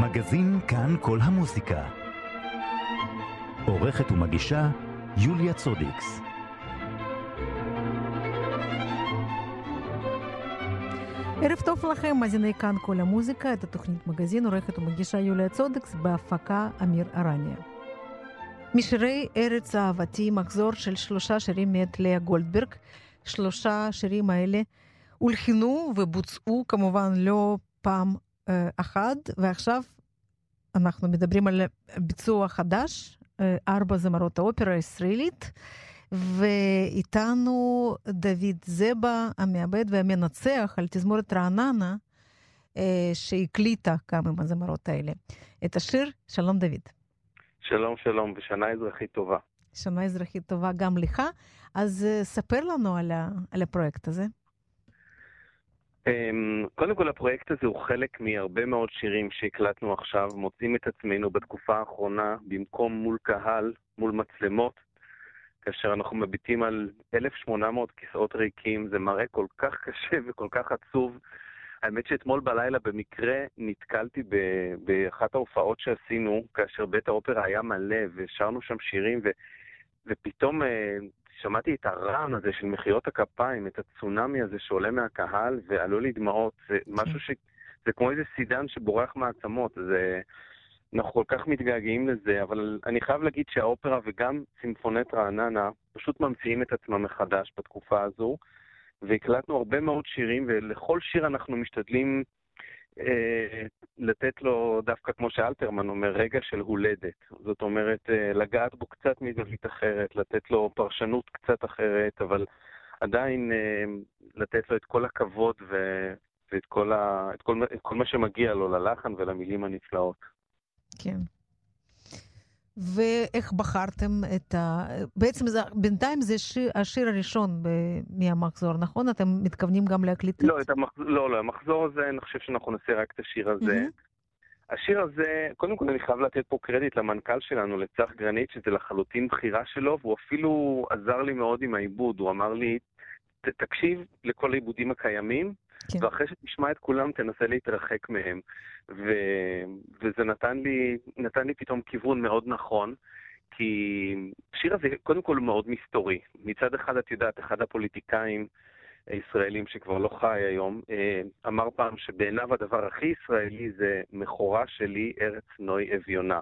מגזין כאן כל המוזיקה. עורכת ומגישה יוליה צודיקס. ערב טוב לכם, מאזיני כאן כל המוזיקה, את התוכנית מגזין עורכת ומגישה יוליה צודקס בהפקה אמיר ארניה. משירי ארץ אהבתי, מחזור של שלושה שירים מאת לאה גולדברג. שלושה שירים האלה הולחנו ובוצעו כמובן לא פעם אה, אחת, ועכשיו אנחנו מדברים על ביצוע חדש, אה, ארבע זמרות האופרה הישראלית, ואיתנו דוד זבה, המעבד והמנצח על תזמורת רעננה, אה, שהקליטה כמה מהזמרות האלה. את השיר, שלום דוד. שלום, שלום, ושנה אזרחית טובה. שנה אזרחית טובה גם לך. אז ספר לנו על, ה, על הפרויקט הזה. אמ, קודם כל, הפרויקט הזה הוא חלק מהרבה מאוד שירים שהקלטנו עכשיו, מוצאים את עצמנו בתקופה האחרונה, במקום מול קהל, מול מצלמות, כאשר אנחנו מביטים על 1,800 כיסאות ריקים, זה מראה כל כך קשה וכל כך עצוב. האמת שאתמול בלילה במקרה נתקלתי באחת ההופעות שעשינו, כאשר בית האופרה היה מלא ושרנו שם שירים, ו, ופתאום אה, שמעתי את הרעם הזה של מחיאות הכפיים, את הצונאמי הזה שעולה מהקהל, ועלו לי דמעות. זה משהו ש... זה כמו איזה סידן שבורח מהעצמות. זה... אנחנו כל כך מתגעגעים לזה, אבל אני חייב להגיד שהאופרה וגם סימפונט רעננה פשוט ממציאים את עצמם מחדש בתקופה הזו, והקלטנו הרבה מאוד שירים, ולכל שיר אנחנו משתדלים לתת לו, דווקא כמו שאלתרמן אומר, רגע של הולדת. זאת אומרת, אה, לגעת בו קצת מזווית אחרת, לתת לו פרשנות קצת אחרת, אבל עדיין אה, לתת לו את כל הכבוד ו... ואת כל, ה... את כל... את כל מה שמגיע לו ללחן ולמילים הנפלאות. כן. ואיך בחרתם את ה... בעצם זה, בינתיים זה שיר, השיר הראשון ב... מהמחזור, נכון? אתם מתכוונים גם להקליט לא, את המח... לא, לא, המחזור הזה, אני חושב שאנחנו נעשה רק את השיר הזה. Mm-hmm. השיר הזה, קודם כל אני חייב לתת פה קרדיט למנכ"ל שלנו, לצח גרנית, שזה לחלוטין בחירה שלו, והוא אפילו עזר לי מאוד עם העיבוד. הוא אמר לי, תקשיב לכל העיבודים הקיימים, כן. ואחרי שתשמע את כולם תנסה להתרחק מהם. ו... וזה נתן לי, נתן לי פתאום כיוון מאוד נכון, כי השיר הזה קודם כל מאוד מסתורי. מצד אחד, את יודעת, אחד הפוליטיקאים הישראלים שכבר לא חי היום, אה, אמר פעם שבעיניו הדבר הכי ישראלי זה מכורה שלי, ארץ נוי אביונה.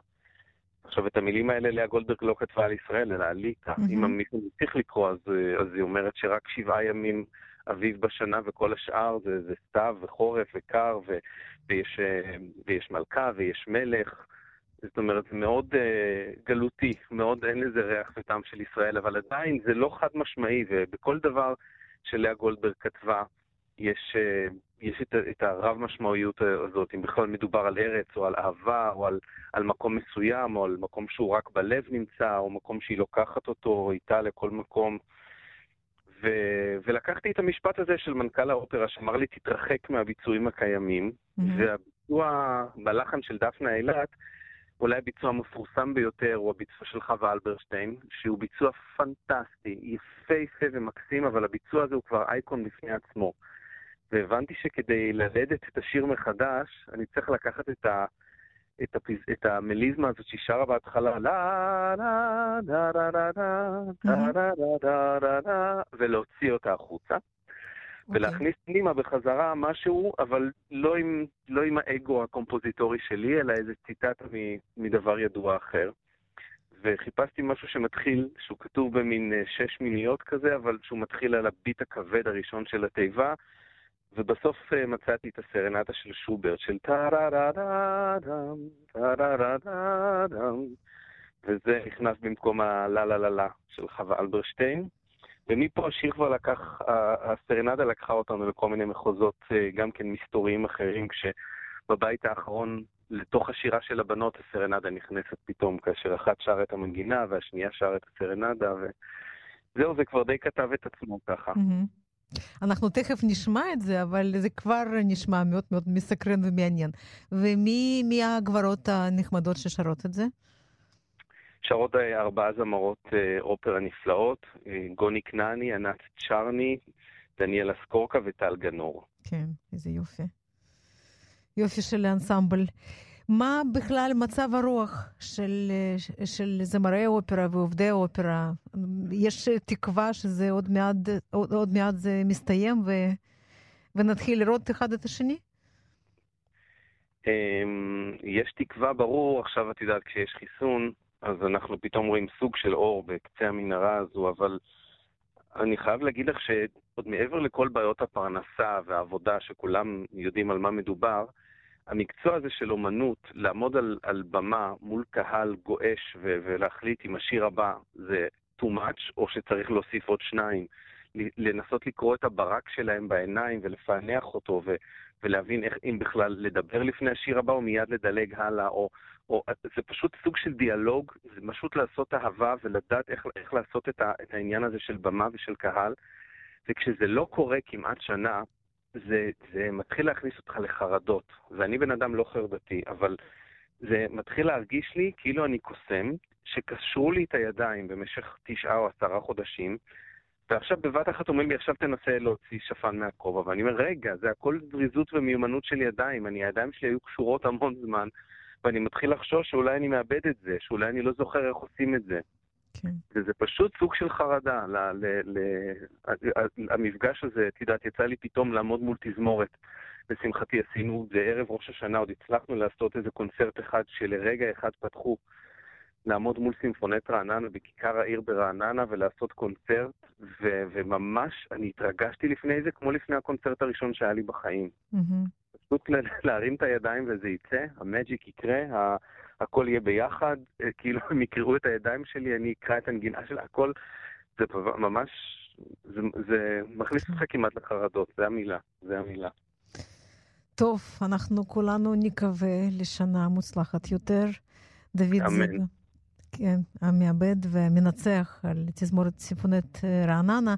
עכשיו, את המילים האלה לאה גולדברג לא כתבה על ישראל, אלא על ליטא. Mm-hmm. אם מישהו צריך לקרוא, אז, אז היא אומרת שרק שבעה ימים אביב בשנה וכל השאר זה, זה סתיו וחורף וקר ו, ויש, אה, ויש מלכה ויש מלך. זאת אומרת, זה מאוד uh, גלותי, מאוד אין לזה ריח וטעם של ישראל, אבל עדיין זה לא חד משמעי, ובכל דבר שלאה גולדברג כתבה, יש, uh, יש את, את הרב משמעויות הזאת, אם בכלל מדובר על ארץ או על אהבה או על, על מקום מסוים או על מקום שהוא רק בלב נמצא, או מקום שהיא לוקחת אותו איתה לכל מקום. ו... ולקחתי את המשפט הזה של מנכ"ל האופרה, שאמר לי, תתרחק מהביצועים הקיימים, mm-hmm. והביצוע בלחן של דפנה אילת, אולי הביצוע המפורסם ביותר הוא הביצוע של חווה אלברשטיין, שהוא ביצוע פנטסטי, יפהפה ומקסים, אבל הביצוע הזה הוא כבר אייקון בפני עצמו. והבנתי שכדי ללדת את השיר מחדש, אני צריך לקחת את ה... את, הפז... את המליזמה הזאת שהיא שרה בהתחלה, לה לה לה לה לה לה לה לה לה לה ולהוציא אותה החוצה. ולהכניס פנימה בחזרה משהו, אבל לא עם, לא עם האגו הקומפוזיטורי שלי, אלא איזה ציטטה מדבר ידוע אחר. וחיפשתי משהו שמתחיל, שהוא כתוב במין שש מיניות כזה, אבל שהוא מתחיל על הביט הכבד הראשון של התיבה, ובסוף אה, מצאתי את הסרנטה של שוברט, של טה-רה-רה-דה-דם, טה-רה-רה-דה-דם, וזה נכנס במקום הלה לה לה לה של חווה אלברשטיין. ומפה השיר כבר לקח, הסרנדה לקחה אותנו לכל מיני מחוזות, אה, גם כן מסתוריים אחרים, כשבבית האחרון, לתוך השירה של הבנות, הסרנדה נכנסת פתאום, כאשר אחת שרה את המנגינה והשנייה שרה את הסרנדה, וזהו, זה כבר די כתב את עצמו ככה. Mm-hmm. אנחנו תכף נשמע את זה, אבל זה כבר נשמע מאוד מאוד מסקרן ומעניין. ומי הגברות הנחמדות ששרות את זה? שרות ארבעה זמרות אה, אופרה נפלאות, אה, גוני כנעני, ענת צ'רני, דניאל אסקורקה וטל גנור. כן, איזה יופי. יופי של האנסמבל. מה בכלל מצב הרוח של, של זמרי אופרה ועובדי אופרה? יש תקווה שזה עוד מעט, עוד, עוד מעט זה מסתיים ו, ונתחיל לראות אחד את השני? אמ, יש תקווה, ברור, עכשיו את יודעת, כשיש חיסון, אז אנחנו פתאום רואים סוג של אור בקצה המנהרה הזו, אבל אני חייב להגיד לך שעוד מעבר לכל בעיות הפרנסה והעבודה, שכולם יודעים על מה מדובר, המקצוע הזה של אומנות, לעמוד על, על במה מול קהל גועש ו- ולהחליט אם השיר הבא זה too much, או שצריך להוסיף עוד שניים, לנסות לקרוא את הברק שלהם בעיניים ולפענח אותו, ו- ולהבין איך, אם בכלל לדבר לפני השיר הבא או מיד לדלג הלאה, או, או זה פשוט סוג של דיאלוג, זה פשוט לעשות אהבה ולדעת איך, איך לעשות את, ה, את העניין הזה של במה ושל קהל. וכשזה לא קורה כמעט שנה, זה, זה מתחיל להכניס אותך לחרדות. ואני בן אדם לא חרדתי, אבל זה מתחיל להרגיש לי כאילו אני קוסם, שקשרו לי את הידיים במשך תשעה או עשרה חודשים, ועכשיו בבת אחת אומרים לי, עכשיו תנסה להוציא שפן מהכובע. ואני אומר, רגע, זה הכל זריזות ומיומנות של ידיים. אני, הידיים שלי היו קשורות המון זמן, ואני מתחיל לחשוש שאולי אני מאבד את זה, שאולי אני לא זוכר איך עושים את זה. כן. וזה פשוט סוג של חרדה. ל, ל, ל, המפגש הזה, את יודעת, יצא לי פתאום לעמוד מול תזמורת. לשמחתי עשינו, זה ערב ראש השנה, עוד הצלחנו לעשות איזה קונצרט אחד שלרגע אחד פתחו. לעמוד מול סימפונט רעננה בכיכר העיר ברעננה ולעשות קונצרט, ו- וממש, אני התרגשתי לפני זה כמו לפני הקונצרט הראשון שהיה לי בחיים. Mm-hmm. פשוט להרים את הידיים וזה יצא, המג'יק יקרה, ה- הכל יהיה ביחד, אה, כאילו הם יקראו את הידיים שלי, אני אקרא את הנגינה של הכל, זה ממש, זה, זה מכניס אותך כמעט לחרדות, זה המילה, זה המילה. טוב, אנחנו כולנו נקווה לשנה מוצלחת יותר. דוד זיגה. כן, המעבד והמנצח על תזמורת סימפונט אה, רעננה.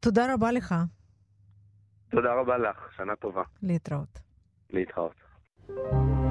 תודה רבה לך. תודה רבה לך, שנה טובה. להתראות. להתראות. שבעה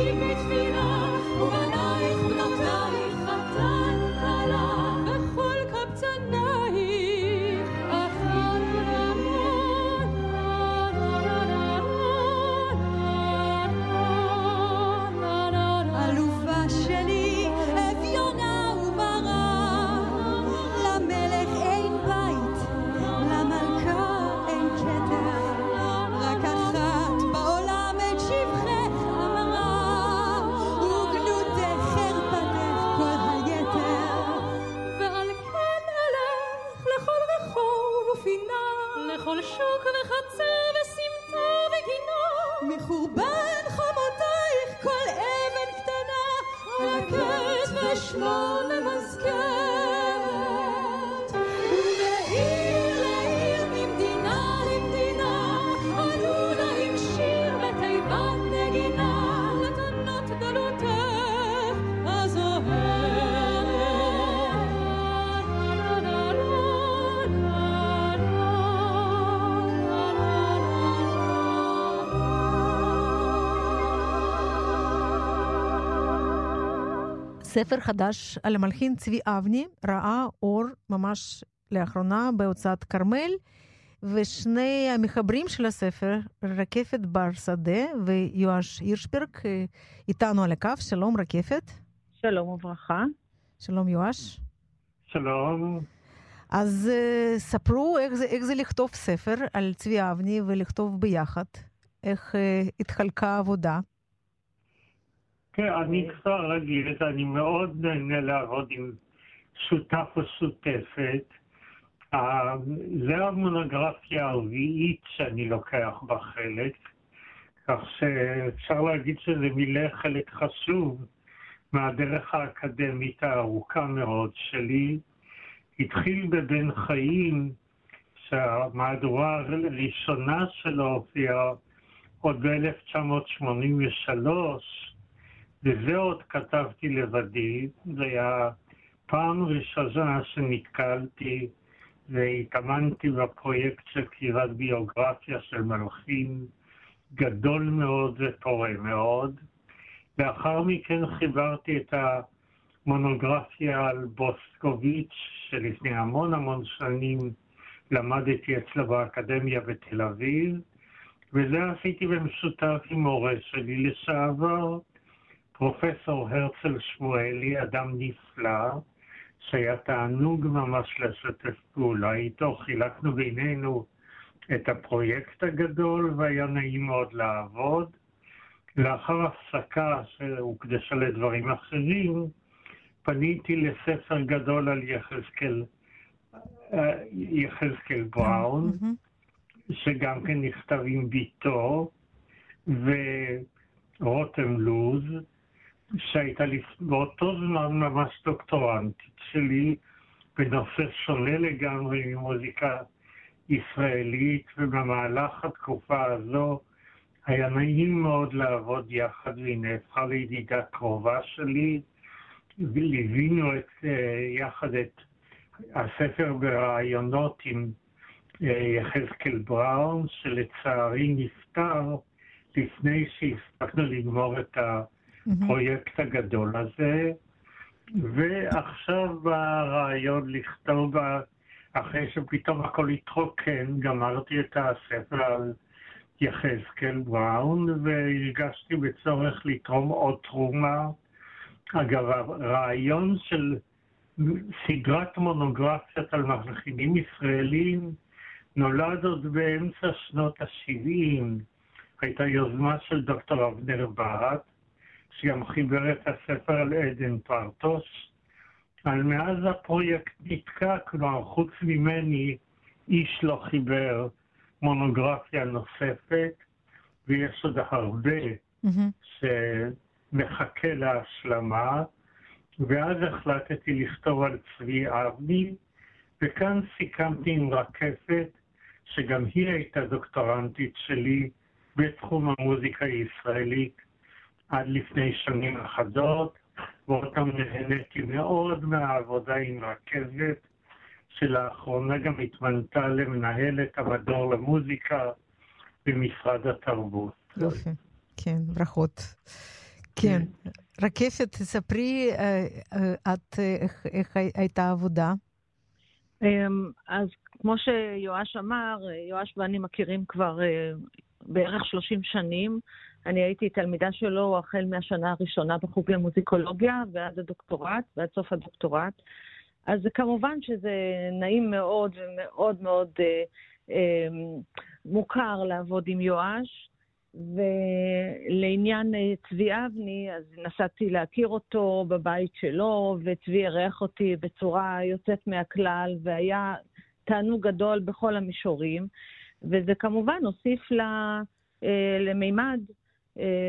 Amen. ספר חדש על המלחין צבי אבני ראה אור ממש לאחרונה בהוצאת כרמל, ושני המחברים של הספר, רקפת בר שדה ויואש הירשברג, איתנו על הקו. שלום רקפת. שלום וברכה. שלום יואש. שלום. אז uh, ספרו איך זה, איך זה לכתוב ספר על צבי אבני ולכתוב ביחד. איך uh, התחלקה העבודה. כן, אני כבר רגיל אני מאוד נהנה לעבוד עם שותף או שותפת. זה המונוגרפיה הרביעית שאני לוקח בה חלק, כך שאפשר להגיד שזה מילא חלק חשוב מהדרך האקדמית הארוכה מאוד שלי. התחיל בבן חיים, שהמהדורה הראשונה שלו הופיעה עוד ב-1983, וזה עוד כתבתי לבדי, זה היה פעם ראשונה שנתקלתי והתאמנתי בפרויקט של כתיבת ביוגרפיה של מלחין גדול מאוד ופורה מאוד. לאחר מכן חיברתי את המונוגרפיה על בוסקוביץ', שלפני המון המון שנים למדתי אצלו באקדמיה בתל אביב, וזה עשיתי במשותף עם מורה שלי לשעבר, פרופסור הרצל שמואלי, אדם נפלא, שהיה תענוג ממש לשתף פעולה איתו, חילקנו בינינו את הפרויקט הגדול והיה נעים מאוד לעבוד. לאחר הפסקה שהוקדשה לדברים אחרים, פניתי לספר גדול על יחזקאל, יחזקאל בראון, שגם כן נכתב עם ביתו, ורותם לוז, שהייתה לי באותו זמן ממש דוקטורנטית שלי בנושא שונה לגמרי ממוזיקה ישראלית, ובמהלך התקופה הזו היה נעים מאוד לעבוד יחד, והיא נהפכה לידידה קרובה שלי, וליווינו את, אה, יחד את הספר ברעיונות עם אה, יחזקאל בראון, שלצערי נפטר לפני שהספקנו לגמור את ה... הפרויקט הגדול הזה, ועכשיו הרעיון לכתוב, אחרי שפתאום הכל התרוקן, גמרתי את הספר על יחזקאל בראון, והרגשתי בצורך לתרום עוד תרומה. אגב, הרעיון של סדרת מונוגרפיות על מלחינים ישראלים נולד עוד באמצע שנות ה-70. הייתה יוזמה של דוקטור אבנר ברט, שגם חיבר את הספר על עדן פרטוס. על מאז הפרויקט נתקע, כלומר, חוץ ממני, איש לא חיבר מונוגרפיה נוספת, ויש עוד הרבה mm-hmm. שמחכה להשלמה, ואז החלטתי לכתוב על צבי אבני, וכאן סיכמתי עם רקפת, שגם היא הייתה דוקטורנטית שלי בתחום המוזיקה הישראלית, עד לפני שנים אחדות, ואותם נהניתי מאוד מהעבודה עם רכזת, שלאחרונה גם התמנתה למנהלת המדור למוזיקה במשרד התרבות. יופי, כן, ברכות. כן, רקפת, תספרי אה, אה, את איך, איך הייתה העבודה. אמ, אז כמו שיואש אמר, יואש ואני מכירים כבר אה, בערך 30 שנים. אני הייתי תלמידה שלו החל מהשנה הראשונה בחוג למוזיקולוגיה ועד הדוקטורט, ועד סוף הדוקטורט. אז כמובן שזה נעים מאוד ומאוד מאוד אה, אה, מוכר לעבוד עם יואש. ולעניין אה, צבי אבני, אז נסעתי להכיר אותו בבית שלו, וצבי אירח אותי בצורה יוצאת מהכלל, והיה תענוג גדול בכל המישורים, וזה כמובן הוסיף למימד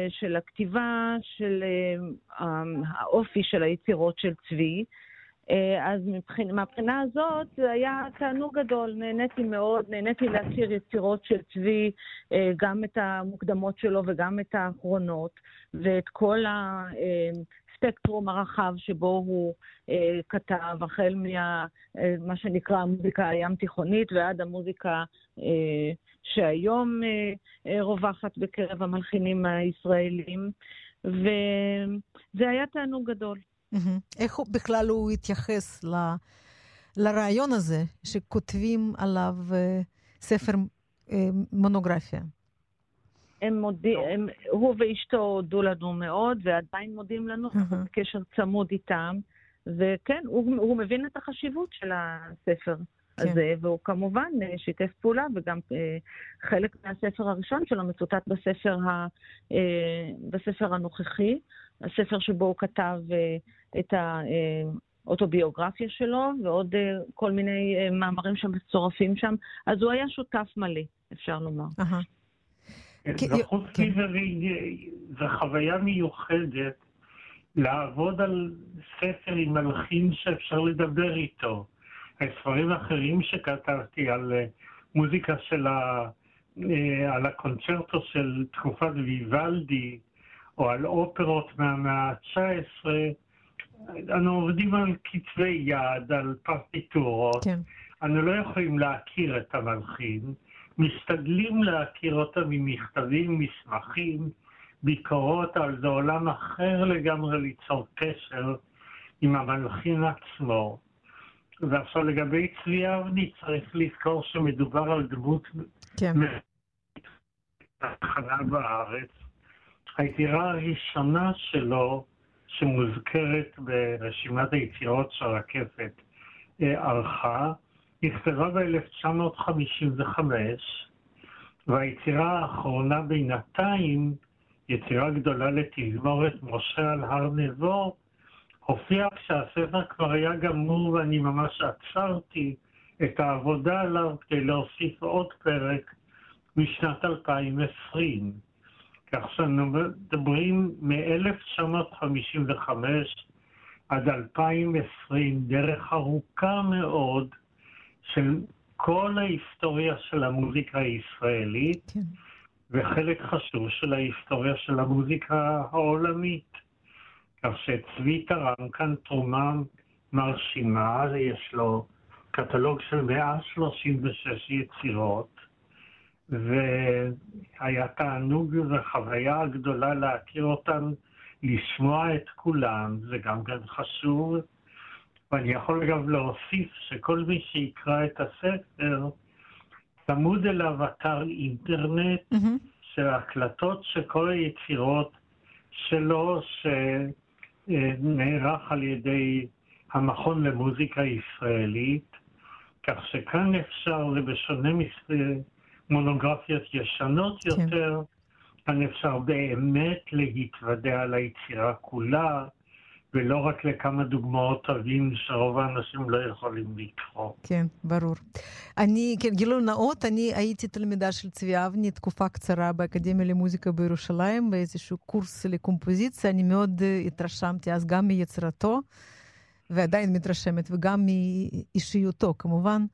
של הכתיבה, של האופי של היצירות של צבי. אה, אז מבחינה, מהבחינה הזאת זה היה תענוג גדול, נהניתי מאוד, נהניתי להכיר יצירות של צבי, אה, גם את המוקדמות שלו וגם את האחרונות, ואת כל הספקטרום הרחב שבו הוא אה, כתב, החל ממה שנקרא המוזיקה הים תיכונית ועד המוזיקה שהיום רווחת בקרב המלחינים הישראלים, וזה היה תענוג גדול. איך הוא בכלל הוא התייחס ל, לרעיון הזה שכותבים עליו uh, ספר uh, מונוגרפיה? הם מודים, הם, הוא ואשתו הודו לנו מאוד, ועדיין מודים לנו, אנחנו בקשר צמוד איתם, וכן, הוא, הוא מבין את החשיבות של הספר כן. הזה, והוא כמובן אה, שיתף פעולה, וגם אה, חלק מהספר הראשון שלו מצוטט בספר, ה, אה, בספר הנוכחי, הספר שבו הוא כתב אה, את האוטוביוגרפיה שלו, ועוד אה, כל מיני אה, מאמרים שמצורפים שם, אז הוא היה שותף מלא, אפשר לומר. וחוץ מזה, זו חוויה מיוחדת לעבוד על ספר עם מלחין שאפשר לדבר איתו. הספרים האחרים שכתבתי על מוזיקה של ה... על הקונצ'רטו של תקופת ויוולדי, או על אופרות מהמאה ה-19, אנו עובדים על כתבי יד, על פרטיטורות. כן. אנו לא יכולים להכיר את המלחין, משתדלים להכיר אותם ממכתבים, מסמכים, ביקורות, אבל זה עולם אחר לגמרי ליצור קשר עם המלחין עצמו. ועכשיו לגבי צבי אבני, צריך לזכור שמדובר על דמות כן. מהתחנה בארץ. היצירה הראשונה שלו שמוזכרת ברשימת היצירות שהרקפת אה, ערכה, נכתבה ב-1955, והיצירה האחרונה בינתיים, יצירה גדולה לתזמורת משה על הר נבו, הופיעה כשהספר כבר היה גמור ואני ממש עצרתי את העבודה עליו כדי להוסיף עוד פרק משנת 2020. כך שאנו מדברים מ-1955 עד 2020, דרך ארוכה מאוד של כל ההיסטוריה של המוזיקה הישראלית, כן. וחלק חשוב של ההיסטוריה של המוזיקה העולמית. כך שצבי תרם כאן תרומה מרשימה, יש לו קטלוג של 136 יצירות, והיה תענוג וחוויה גדולה להכיר אותם, לשמוע את כולם, זה גם כן חשוב. ואני יכול גם להוסיף שכל מי שיקרא את הספר, צמוד אליו אתר אינטרנט mm-hmm. של הקלטות של כל היצירות שלו, שנערך על ידי המכון למוזיקה ישראלית, כך שכאן אפשר, זה בשונה מונוגרפיות ישנות כן. יותר, כאן אפשר באמת להתוודע על היצירה כולה, ולא רק לכמה דוגמאות טובים שרוב האנשים לא יכולים לקרוא. כן, ברור. אני, כן, גילוי נאות, אני הייתי תלמידה של צבי אבני תקופה קצרה באקדמיה למוזיקה בירושלים, באיזשהו קורס לקומפוזיציה. אני מאוד uh, התרשמתי אז גם מיצירתו, ועדיין מתרשמת, וגם מאישיותו, כמובן.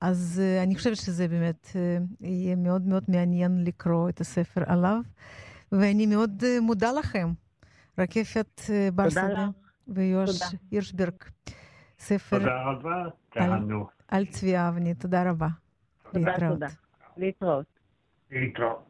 אז uh, אני חושבת שזה באמת uh, יהיה מאוד מאוד מעניין לקרוא את הספר עליו, ואני מאוד uh, מודה לכם, רקפת uh, ברסדה ויוש הירשברג. ספר... תודה רבה, תענו. על, על צבי אבני, תודה רבה. תודה, להתראות. תודה. להתראות. להתראות.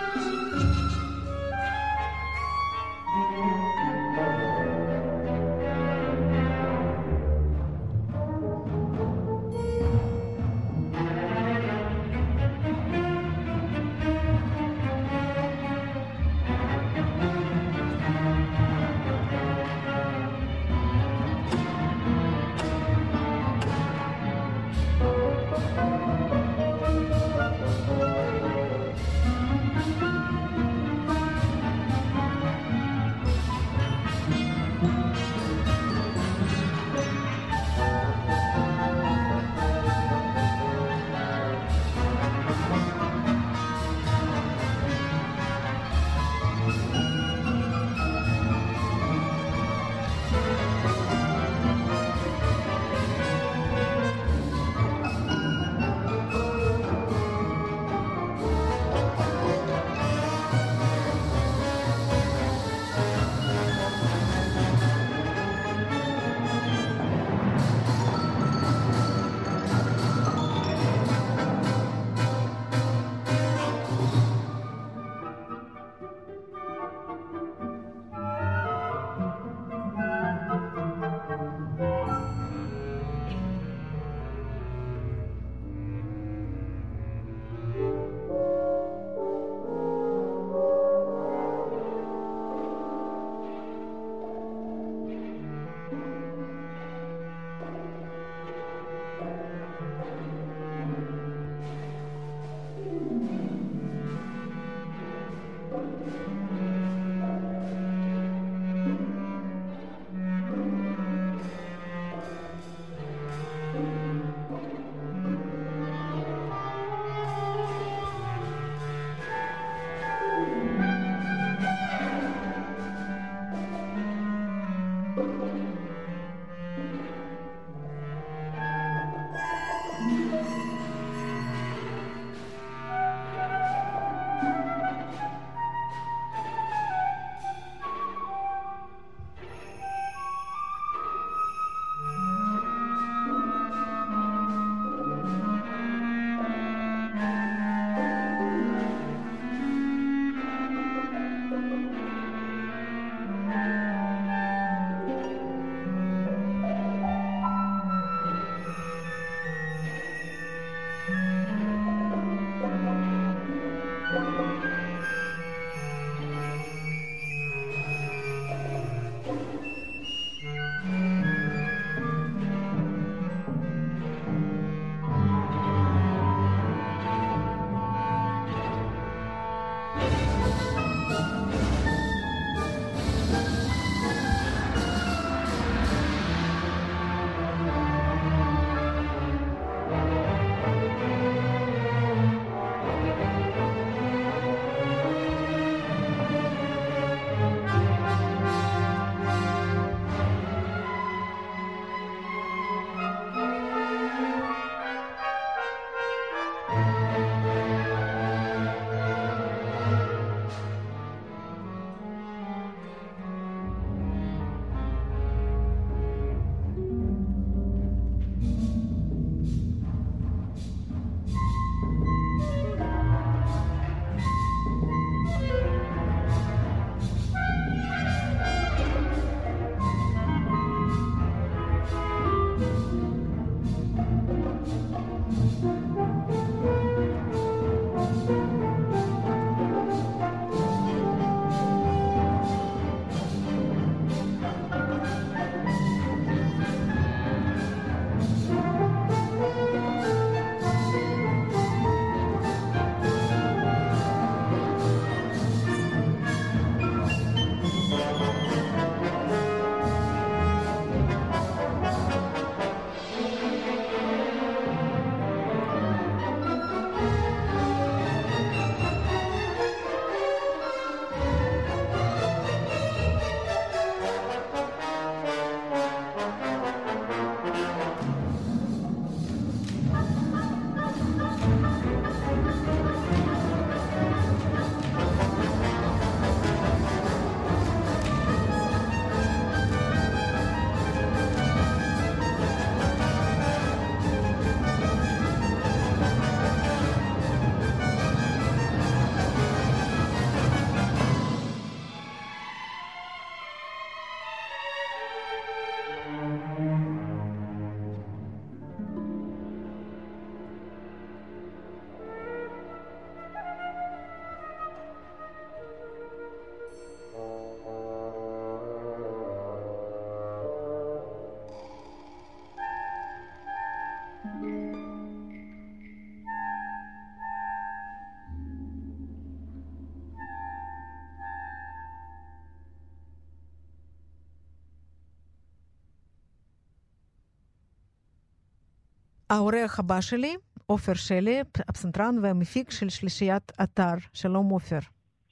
האורח הבא שלי, עופר שלי, הפסנתרן והמפיק של שלישיית אתר. שלום עופר.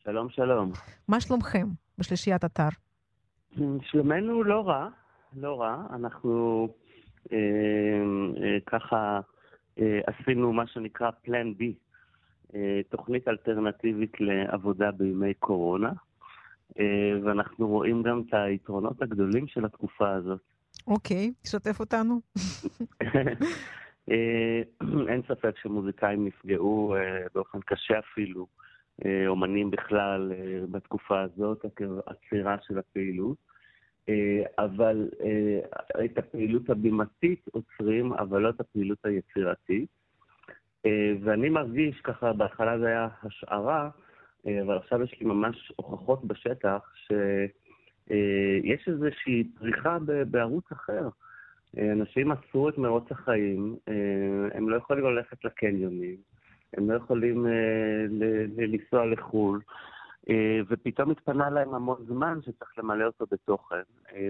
שלום, שלום. מה שלומכם בשלישיית אתר? שלומנו לא רע, לא רע. אנחנו אה, אה, ככה אה, עשינו מה שנקרא Plan B, אה, תוכנית אלטרנטיבית לעבודה בימי קורונה, אה, ואנחנו רואים גם את היתרונות הגדולים של התקופה הזאת. אוקיי, תשתף אותנו. אה, אין ספק שמוזיקאים נפגעו אה, באופן קשה אפילו, אה, אומנים בכלל, בתקופה הזאת, עקב עצירה של הפעילות. אבל את הפעילות הבימתית עוצרים, אבל לא את הפעילות היצירתית. ואני מרגיש, ככה, בהתחלה זה היה השערה, אבל עכשיו יש לי ממש הוכחות בשטח שיש איזושהי פריחה בערוץ אחר. אנשים עשו את מרוץ החיים, אה, הם לא יכולים ללכת לקניונים, הם לא יכולים אה, לנסוע לחו"ל, אה, ופתאום התפנה להם המון זמן שצריך למלא אותו בתוכן,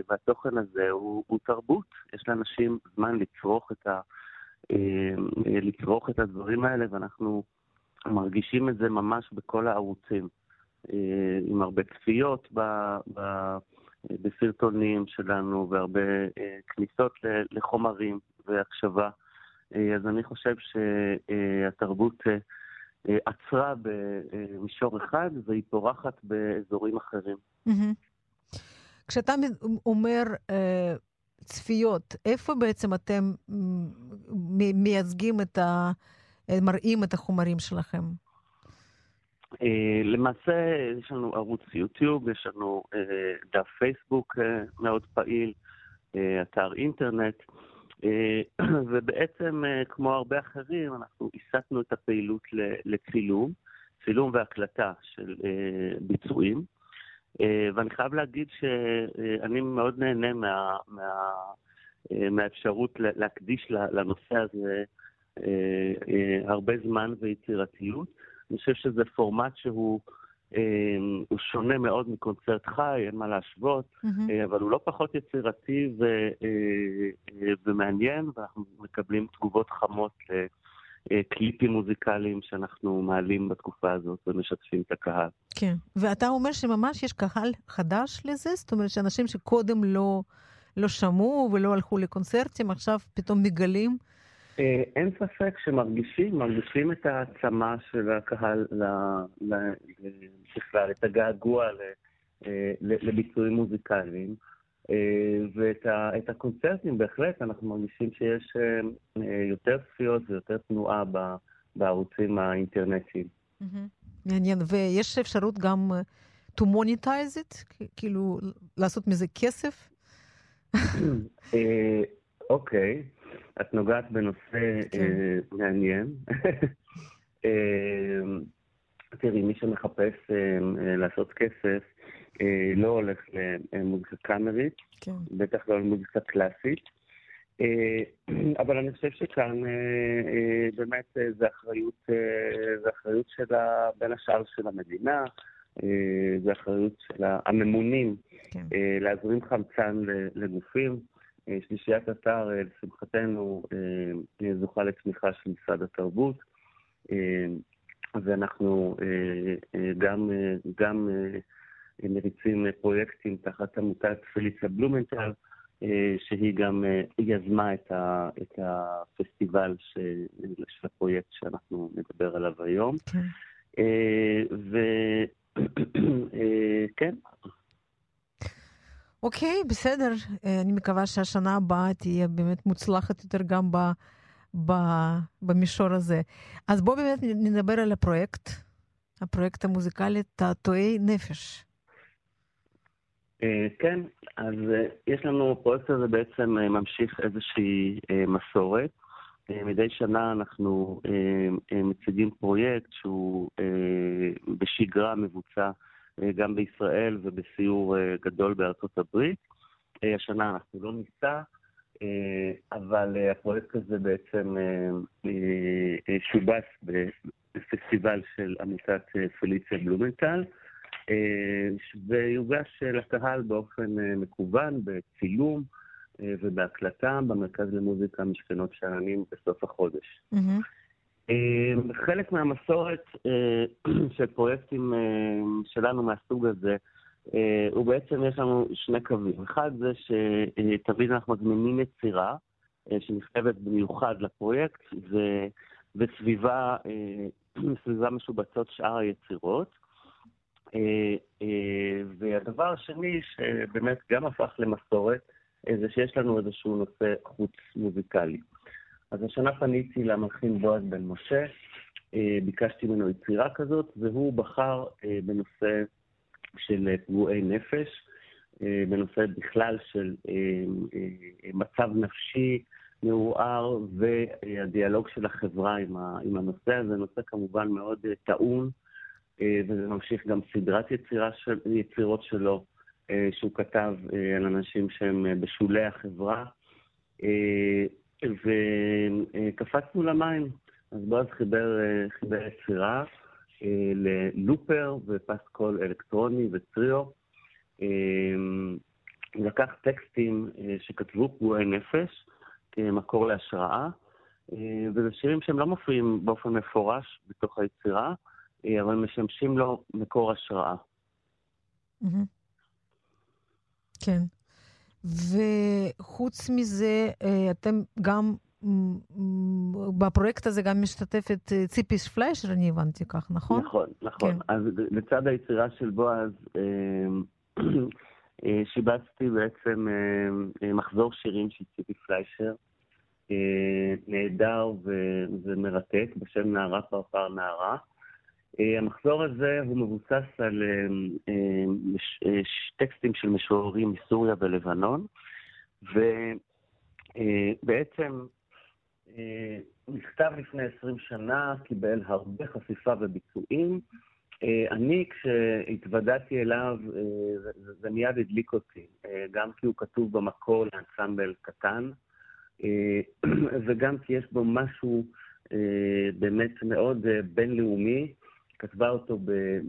והתוכן הזה הוא, הוא תרבות. יש לאנשים זמן לצרוך את, ה, לצרוך את הדברים האלה, ואנחנו מרגישים את זה ממש בכל הערוצים, עם הרבה צפיות ב... ב בסרטונים שלנו והרבה אה, כניסות לחומרים והקשבה. אה, אז אני חושב שהתרבות אה, עצרה במישור אחד והיא פורחת באזורים אחרים. כשאתה אומר צפיות, איפה בעצם אתם מייצגים את ה... מראים את החומרים שלכם? Uh, למעשה, יש לנו ערוץ יוטיוב, יש לנו uh, דף פייסבוק uh, מאוד פעיל, אתר אינטרנט, ובעצם, כמו הרבה אחרים, אנחנו הסטנו את הפעילות לצילום, צילום והקלטה של ביצועים. ואני חייב להגיד שאני מאוד נהנה מה, מה, מהאפשרות להקדיש לנושא הזה הרבה זמן ויצירתיות. אני חושב שזה פורמט שהוא אה, הוא שונה מאוד מקונצרט חי, אין מה להשוות, mm-hmm. אבל הוא לא פחות יצירתי ו, אה, ומעניין, ואנחנו מקבלים תגובות חמות לקליפים מוזיקליים שאנחנו מעלים בתקופה הזאת ומשתפים את הקהל. כן, ואתה אומר שממש יש קהל חדש לזה? זאת אומרת שאנשים שקודם לא, לא שמעו ולא הלכו לקונצרטים, עכשיו פתאום מגלים אה, אין ספק שמרגישים, מרגישים את העצמה של הקהל בכלל, את הגעגוע אה, לביצועים מוזיקליים. אה, ואת הקונצרטים בהחלט אנחנו מרגישים שיש יותר צפיות ויותר תנועה בערוצים האינטרנטיים. מעניין, ויש אפשרות גם to monetize it? כאילו, לעשות מזה כסף? אוקיי. את נוגעת בנושא כן. אה, מעניין. אה, תראי, מי שמחפש אה, לעשות כסף, לא הולך למוזיקה קאמרית, כן. בטח לא למוזיקה קלאסית. אבל אני חושב שכאן באמת זה אחריות, זה אחריות של ה, בין השאר של המדינה, זה אחריות של הממונים כן. להזרים חמצן לגופים. אה, שלישיית אתר, אה, לשמחתנו, אה, זוכה לתמיכה של משרד התרבות, ואנחנו גם, גם מריצים פרויקטים תחת עמותת פליציה בלומנטל, שהיא גם יזמה את, ה, את הפסטיבל של, של הפרויקט שאנחנו נדבר עליו היום. כן. וכן, אוקיי, בסדר. אה, אני מקווה שהשנה הבאה תהיה באמת מוצלחת יותר גם ב, ב, במישור הזה. אז בואו באמת נדבר על הפרויקט, הפרויקט המוזיקלי תעתועי נפש. אה, כן, אז אה, יש לנו, הפרויקט הזה בעצם ממשיך איזושהי מסורת. מדי שנה אנחנו מציגים פרויקט שהוא בשגרה מבוצע גם בישראל ובסיור אה, גדול בארצות הברית. אה, השנה אנחנו לא ניסע, אבל הפרויקט הזה בעצם שובץ בפסטיבל של עמותת פליציה בלומנטל, ויוגש לקהל באופן מקוון, בצילום, ובהקלטה במרכז למוזיקה משכנות שאננים בסוף החודש. מהמם. חלק מהמסורת של פרויקטים שלנו מהסוג הזה, הוא בעצם, יש לנו שני קווים. אחד זה שתמיד אנחנו מזמינים יצירה שנכתבת במיוחד לפרויקט. וסביבה סביבה משובצות שאר היצירות. והדבר השני, שבאמת גם הפך למסורת, זה שיש לנו איזשהו נושא חוץ מוזיקלי. אז השנה פניתי למלחין בועז בן משה, ביקשתי ממנו יצירה כזאת, והוא בחר בנושא של פגועי נפש, בנושא בכלל של מצב נפשי מעורער והדיאלוג של החברה עם, הנושא הזה, נושא כמובן מאוד טעון, וזה ממשיך גם סדרת של, יצירות שלו, שהוא כתב על אנשים שהם בשולי החברה. וקפצנו למים. אז בועז חיבר, חיבר יצירה ללופר ופסקול אלקטרוני וטריו. לקח טקסטים שכתבו פגועי נפש כמקור להשראה, וזה שירים שהם לא מופיעים באופן מפורש בתוך היצירה, אבל משמשים לו מקור השראה. כן. וחוץ מזה, אתם גם, בפרויקט הזה גם משתתפת ציפי פליישר, אני הבנתי כך, נכון? נכון, נכון. כן. אז לצד היצירה של בועז, שיבצתי בעצם מחזור שירים של ציפי פליישר, נהדר ומרתק, בשם נערה פרפר נערה. המחזור הזה הוא מבוסס על טקסטים של משוררים מסוריה ולבנון, ובעצם נכתב לפני 20 שנה, קיבל הרבה חשיפה וביצועים. אני, כשהתוודעתי אליו, זה מיד הדליק אותי, גם כי הוא כתוב במקור לאנסמבל קטן, וגם כי יש בו משהו באמת מאוד בינלאומי. כתבה אותו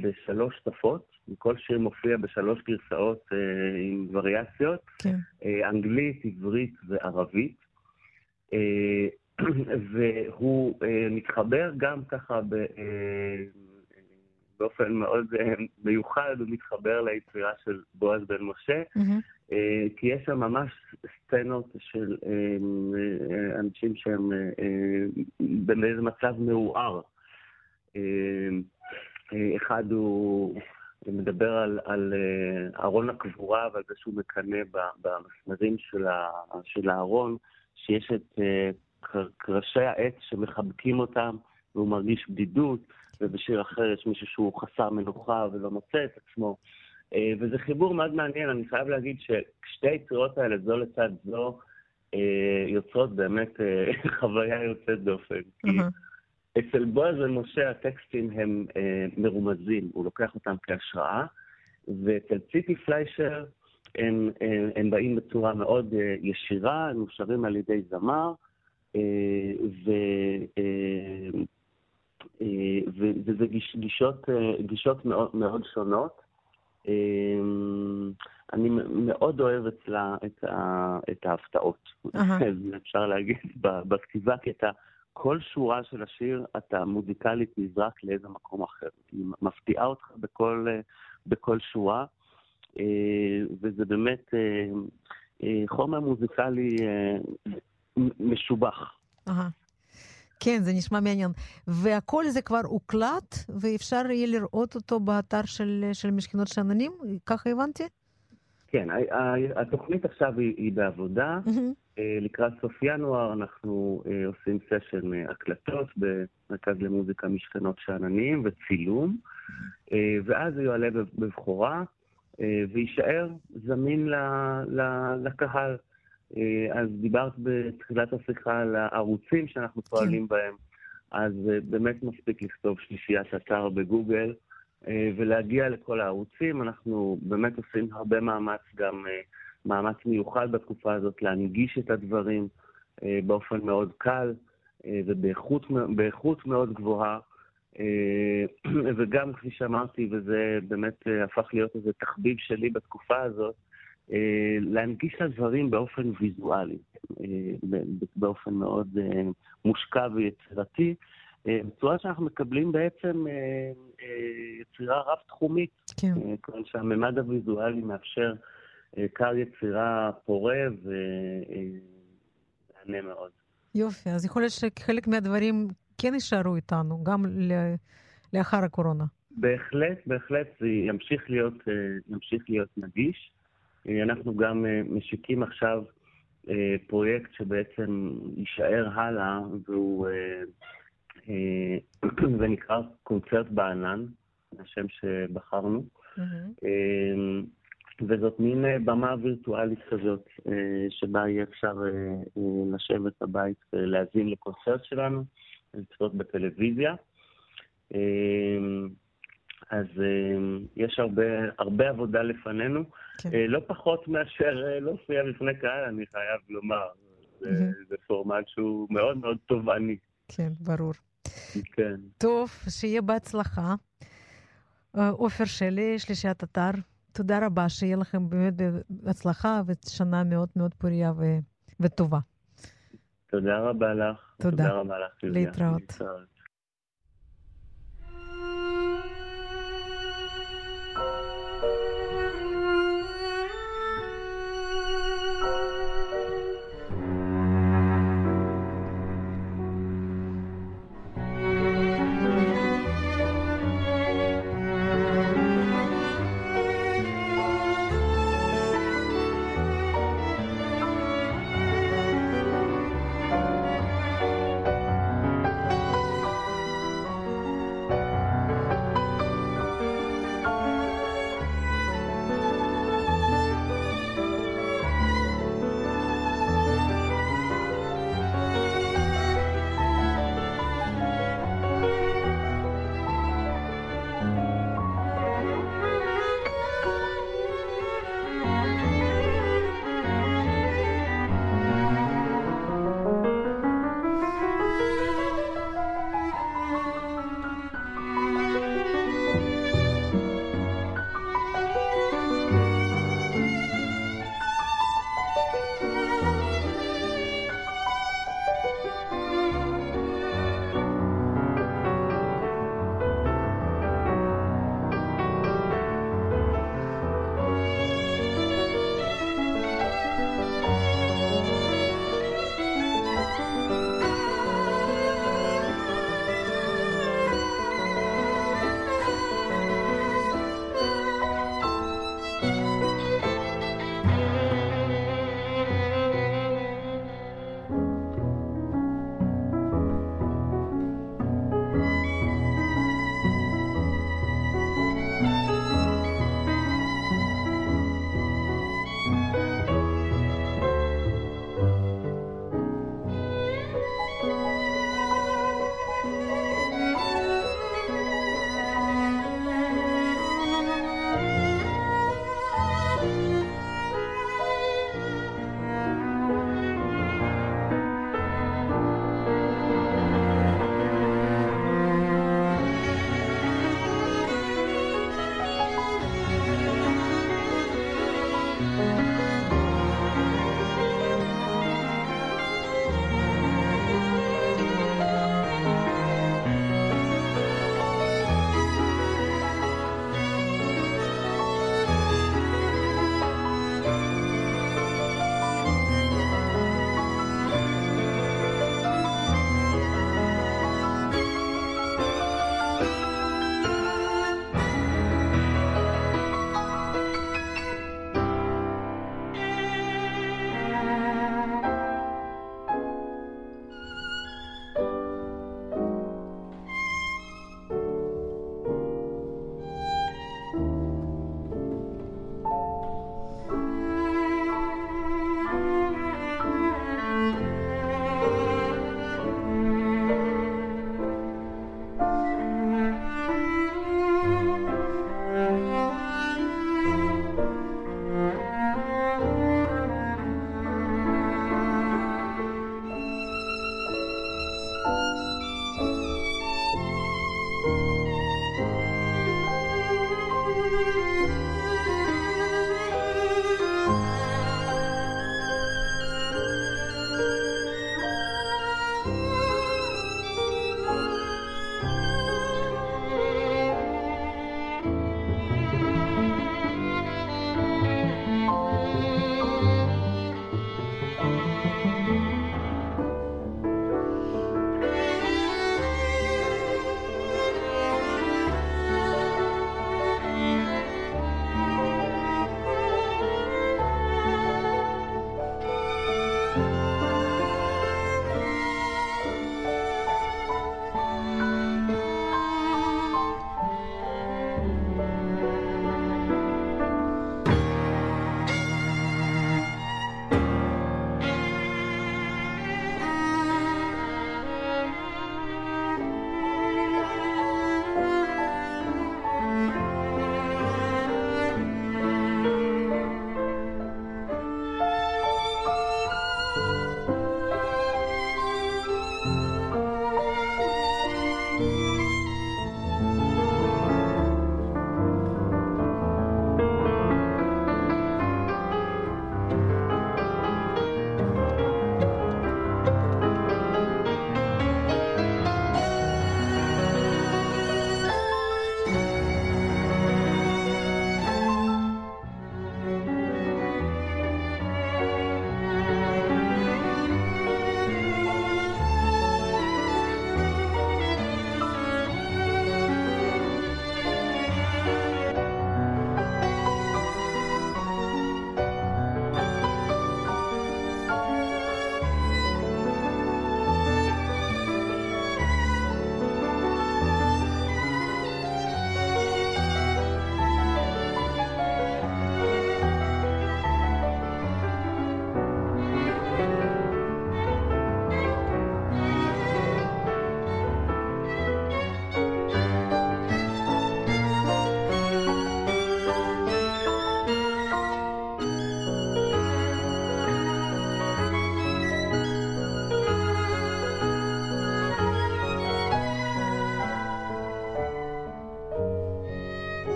בשלוש שפות, כל שיר מופיע בשלוש גרסאות אה, עם וריאציות, כן. אה, אנגלית, עברית וערבית. אה, והוא אה, מתחבר גם ככה ב, אה, באופן מאוד אה, מיוחד, הוא מתחבר ליצירה של בועז בן משה, mm-hmm. אה, כי יש שם ממש סצנות של אה, אה, אנשים שהם אה, אה, באיזה מצב מעורער. אה, אחד הוא מדבר על, על אה, ארון הקבורה ועל זה שהוא מקנא במסמרים של, ה, של הארון, שיש את אה, קרשי העץ שמחבקים אותם והוא מרגיש בדידות, ובשיר אחר יש מישהו שהוא חסר מנוחה ולא מוצא את עצמו. אה, וזה חיבור מאוד מעניין, אני חייב להגיד ששתי היצירות האלה, זו לצד זו, יוצרות באמת חוויה יוצאת דופן. Mm-hmm. אצל בועז ומשה הטקסטים הם אה, מרומזים, הוא לוקח אותם כהשראה, ואצל ציפי פליישר הם, הם, הם באים בצורה מאוד אה, ישירה, הם מושרים על ידי זמר, אה, ו, אה, אה, וזה גיש, גישות, אה, גישות מאוד, מאוד שונות. אה, אני מאוד אוהב אצלה את, את ההפתעות, uh-huh. אפשר להגיד, בכתיבה, כי אתה... כל שורה של השיר, אתה מוזיקלית נזרק לאיזה מקום אחר. היא מפתיעה אותך בכל, בכל שורה, אה, וזה באמת אה, אה, חומר מוזיקלי משובח. כן, זה נשמע מעניין. והכל זה כבר הוקלט, ואפשר יהיה לראות אותו באתר של, של משכנות שאננים? ככה הבנתי? כן, התוכנית עכשיו היא, היא בעבודה. Mm-hmm. לקראת סוף ינואר אנחנו אה, עושים סשן אה, הקלטות במרכז למוזיקה משכנות שאננים וצילום, ואז הוא יעלה בבכורה ויישאר זמין ל, ל, לקהל. אז דיברת בתחילת השיחה על הערוצים שאנחנו פועלים כן. בהם, אז באמת מספיק לכתוב שלישיית אתר בגוגל. אה, ולהגיע לכל הערוצים. אנחנו באמת עושים הרבה מאמץ, גם אה, מאמץ מיוחד בתקופה הזאת, להנגיש את הדברים אה, באופן מאוד קל ובאיכות מאוד גבוהה. וגם, כפי שאמרתי, וזה באמת הפך להיות איזה תחביב שלי בתקופה הזאת, להנגיש לה דברים באופן ויזואלי, באופן מאוד מושקע ויצירתי, בצורה שאנחנו מקבלים בעצם יצירה רב-תחומית. כן. כיוון שהממד הוויזואלי מאפשר קר יצירה פורה ומהנה מאוד. יופי, אז יכול להיות שחלק מהדברים כן יישארו איתנו, גם לאחר הקורונה. בהחלט, בהחלט, זה ימשיך להיות, אה, ימשיך להיות נגיש. אה, אנחנו גם אה, משיקים עכשיו פרויקט שבעצם יישאר הלאה, והוא ונקרא קונצרט בענן, השם שבחרנו. Mm-hmm. וזאת מין במה וירטואלית כזאת, שבה יהיה אפשר לשבת בבית ולהאזין לקונצרט שלנו, לצפות בטלוויזיה. אז יש הרבה, הרבה עבודה לפנינו, כן. לא פחות מאשר להופיע בפני קהל, אני חייב לומר. Mm-hmm. זה פורמט שהוא מאוד מאוד תובעני. כן, ברור. כן. טוב, שיהיה בהצלחה. עופר שלי, שלישיית אתר, תודה רבה, שיהיה לכם באמת בהצלחה ושנה מאוד מאוד פוריה ו... וטובה. תודה רבה לך. תודה. תודה רבה לך, להתראות. להתראות.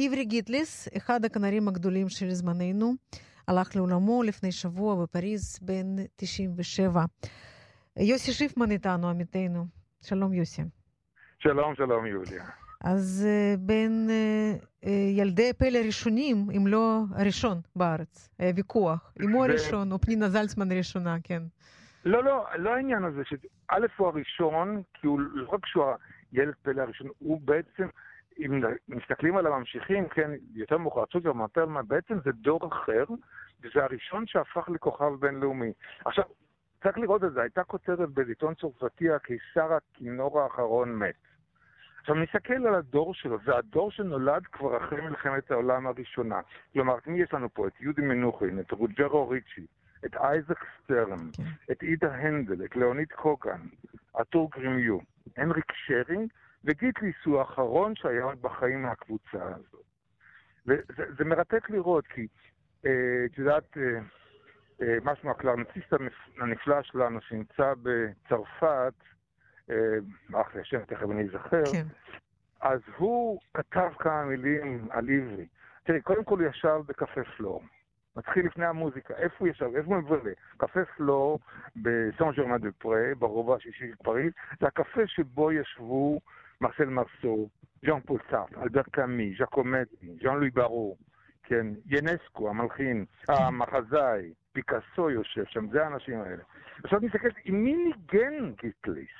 איברי גיטליס, אחד הכנרים הגדולים של זמננו, הלך לעולמו לפני שבוע בפריז, בן 97. יוסי שיפמן איתנו, עמיתנו. שלום יוסי. שלום, שלום יוליה. אז בין ילדי פלא ראשונים, אם לא הראשון בארץ, ויכוח, אם הוא הראשון או פנינה זלצמן הראשונה, כן. לא, לא, לא העניין הזה, שא' הוא הראשון, כי הוא לא רק שהוא הילד פלא הראשון, הוא בעצם, אם מסתכלים על הממשיכים, כן, יותר מאוחר, צוקר מפלמן, בעצם זה דור אחר, וזה הראשון שהפך לכוכב בינלאומי. עכשיו, צריך לראות את זה, הייתה כותרת בעיתון צרפתי, הקיסר הכינור האחרון מת. עכשיו נסתכל על הדור שלו, זה הדור שנולד כבר אחרי מלחמת העולם הראשונה. כלומר, מי יש לנו פה? את יהודי מנוחין, את רוג'רו ריצ'י, את אייזק סטרן, כן. את עידה הנדל, את ליאוניד קוקן, אטור גרימיו, הנריק שרינג, וגיטליס הוא האחרון שהיה עוד בחיים מהקבוצה הזאת. וזה מרתק לראות, כי אה, את יודעת, אה, אה, משהו הקלרנציסט הנפלא שלנו שנמצא בצרפת, אחרי השם, תכף אני אזכר, כן. אז הוא כתב כמה מילים על עברי. תראי, קודם כל הוא ישב בקפה פלור. מתחיל לפני המוזיקה. איפה הוא ישב? איפה הוא מבלה? קפה פלור בסן ג'רמן דה פרה, ברובע השישי של פריז. זה הקפה שבו ישבו מרסל מרסו, ז'אן פול סארטר, אלבר קאמי, ג'קומטי, ז'אן לואי ברו, כן, יונסקו, המלחין, המחזאי, פיקאסו יושב שם, זה האנשים האלה. עכשיו אני מסתכלת, עם מי ניגן גיטליס?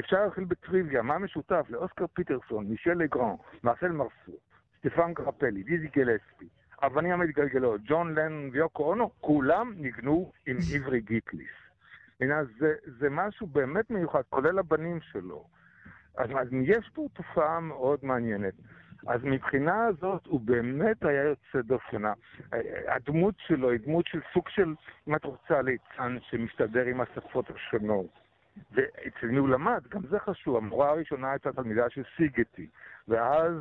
אפשר להתחיל בטריוויה, מה משותף לאוסקר פיטרסון, מישל לגראן, מרסל מרסו, סטפן קרפלי, דיזי גלספי, אבנים המתגלגלות, ג'ון לן ויוקו אונו, כולם ניגנו עם עברי גיטליס. זה, זה משהו באמת מיוחד, כולל הבנים שלו. אז, יש פה תופעה מאוד מעניינת. אז מבחינה הזאת הוא באמת היה יוצא דופן. הדמות שלו היא דמות של סוג של, אם את רוצה, ליצן שמסתדר עם השפות השונות. ואצל מי הוא למד, גם זה חשוב. המורה הראשונה הייתה תלמידה של סיגטי, ואז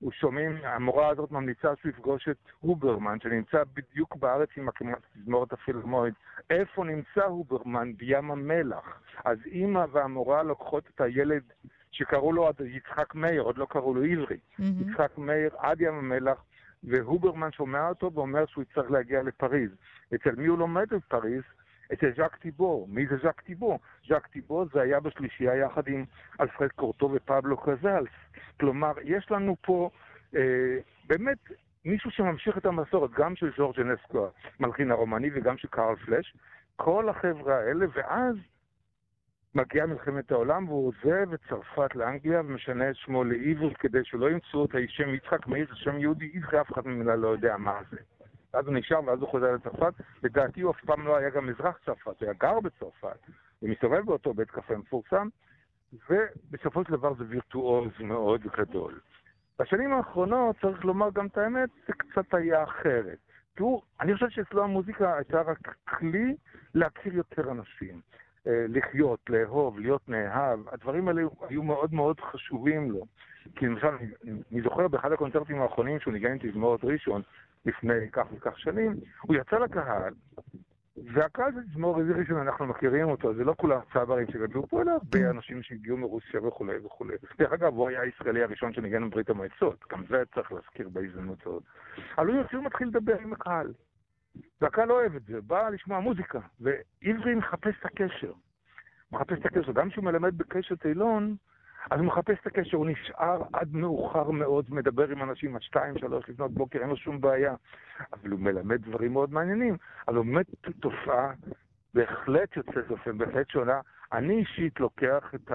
הוא שומעים, המורה הזאת ממליצה שהוא יפגוש את הוברמן, שנמצא בדיוק בארץ עם הקמת תזמורת הפילמואית. איפה נמצא הוברמן? בים המלח. אז אימא והמורה לוקחות את הילד שקראו לו יצחק מאיר, עוד לא קראו לו עברי. Mm-hmm. יצחק מאיר עד ים המלח, והוברמן שומע אותו ואומר שהוא יצטרך להגיע לפריז. אצל מי הוא לומד בפריז? אצל ז'אק טיבור. מי זה ז'אק טיבור? ז'אק טיבור זה היה בשלישייה יחד עם אלפרד קורטו ופבלו קזלס. כלומר, יש לנו פה אה, באמת מישהו שממשיך את המסורת, גם של ז'ורג' אנסקו, המלחין הרומני, וגם של קארל פלאש. כל החבר'ה האלה, ואז מגיעה מלחמת העולם והוא עוזב את צרפת לאנגליה ומשנה את שמו לעברי כדי שלא ימצאו את השם יצחק מאיר, שם יהודי עברי, אף אחד ממנה לא יודע מה זה. אז הוא נשאר ואז הוא חוזר לצרפת. לדעתי הוא אף פעם לא היה גם מזרח צרפת, הוא היה גר בצרפת. הוא מסתובב באותו בית קפה מפורסם, ובסופו של דבר זה וירטואוז מאוד גדול. בשנים האחרונות, צריך לומר גם את האמת, זה קצת היה אחרת. תראו, אני חושב שאצלו המוזיקה הייתה רק כלי להכיר יותר אנשים. אה, לחיות, לאהוב, להיות נאהב, הדברים האלה היו מאוד מאוד חשובים לו. כי למשל, אני זוכר באחד הקונצרטים האחרונים שהוא ניגן עם תזמורת ראשון לפני כך וכך שנים, הוא יצא לקהל, והקהל זה תזמורת ראשון, אנחנו מכירים אותו, זה לא כולם צברים שגדלו פה, אלא הרבה אנשים שהגיעו מרוסיה וכולי וכולי. דרך אגב, הוא היה הישראלי הראשון שניגן בברית המועצות, גם זה צריך להזכיר בהזדמנות הזאת. אבל הוא יוצא ומתחיל לדבר עם הקהל. והקהל לא אוהב את זה, בא לשמוע מוזיקה, ועברי מחפש את הקשר. מחפש את הקשר. גם כשהוא מלמד בקשת אילון, אז הוא מחפש את הקשר, הוא נשאר עד מאוחר מאוד, מדבר עם אנשים עד שתיים, שלוש לפנות בוקר, אין לו שום בעיה. אבל הוא מלמד דברים מאוד מעניינים. אבל הוא באמת תופעה בהחלט יוצאת דופן, בהחלט שונה. אני אישית לוקח את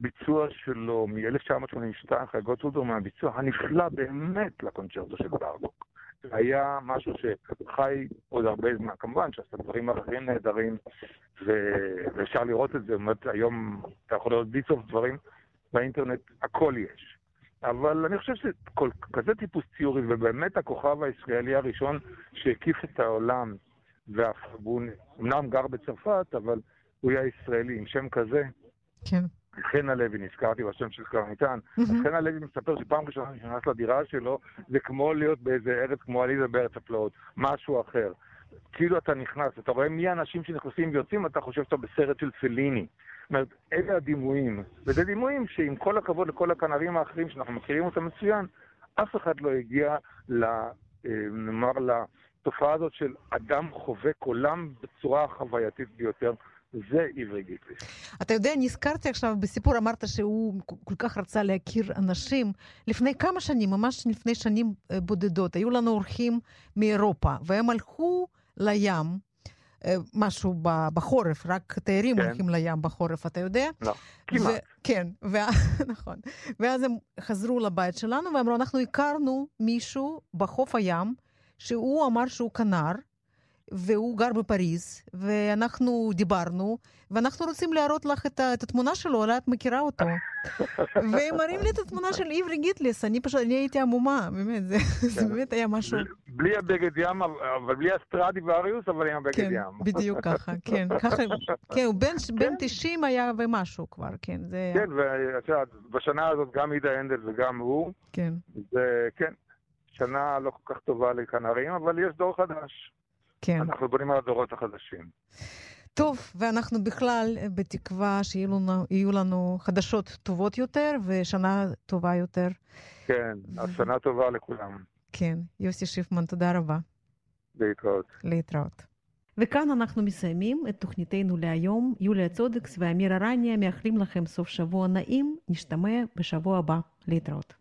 הביצוע שלו מ-1982, חגות אולדור, מהביצוע הנפלא באמת לקונצ'רטו של ברבוק. זה היה משהו שחי עוד הרבה זמן. כמובן שעשה דברים אחרים נהדרים, ואפשר לראות את זה. זאת אומרת, היום אתה יכול לראות בלי סוף דברים באינטרנט, הכל יש. אבל אני חושב שכזה טיפוס ציורי, ובאמת הכוכב הישראלי הראשון שהקיף את העולם, והוא אמנם גר בצרפת, אבל הוא היה ישראלי עם שם כזה. כן. חן הלוי, נזכרתי בשם של קרניטן, אז חן הלוי מספר שפעם ראשונה שנכנס לדירה שלו, זה כמו להיות באיזה ארץ כמו עליזה בארץ הפלאות, משהו אחר. כאילו אתה נכנס, אתה רואה מי האנשים שנכנסים ויוצאים, אתה חושב שאתה בסרט של פליני. זאת אומרת, אלה הדימויים. וזה דימויים שעם כל הכבוד לכל הכנרים האחרים שאנחנו מכירים אותם מצוין, אף אחד לא הגיע, אה, נאמר, לתופעה הזאת של אדם חובק עולם בצורה החווייתית ביותר. זה עברי גיטליס. אתה יודע, נזכרתי עכשיו בסיפור, אמרת שהוא כל כך רצה להכיר אנשים. לפני כמה שנים, ממש לפני שנים אה, בודדות, היו לנו אורחים מאירופה, והם הלכו לים, אה, משהו בחורף, רק תיירים כן. הולכים לים בחורף, אתה יודע? לא, כמעט. כן, ו... נכון. ואז הם חזרו לבית שלנו ואמרו, אנחנו הכרנו מישהו בחוף הים, שהוא אמר שהוא כנר, והוא גר בפריז, ואנחנו דיברנו, ואנחנו רוצים להראות לך את, את התמונה שלו, אולי את מכירה אותו. והם מראים לי את התמונה של עברי גיטליס, אני פשוט, אני הייתי עמומה, באמת, זה, זה כן. באמת היה משהו. בלי הבגד ים, אבל בלי הסטרדי ואריוס, אבל עם הבגד כן, ים. בדיוק ככה, כן. ככה, כן, הוא בן, בן 90 היה ומשהו כבר, כן. זה... כן, ואת יודעת, בשנה הזאת גם עידה הנדל וגם הוא. כן. זה, כן, שנה לא כל כך טובה לכנרים, אבל יש דור חדש. כן. אנחנו בונים על הדורות החדשים. טוב, ואנחנו בכלל בתקווה שיהיו לנו, לנו חדשות טובות יותר ושנה טובה יותר. כן, ו... שנה טובה לכולם. כן, יוסי שיפמן, תודה רבה. להתראות. להתראות. וכאן אנחנו מסיימים את תוכניתנו להיום. יוליה צודקס ואמיר ארניה מאחלים לכם סוף שבוע נעים. נשתמע בשבוע הבא. להתראות.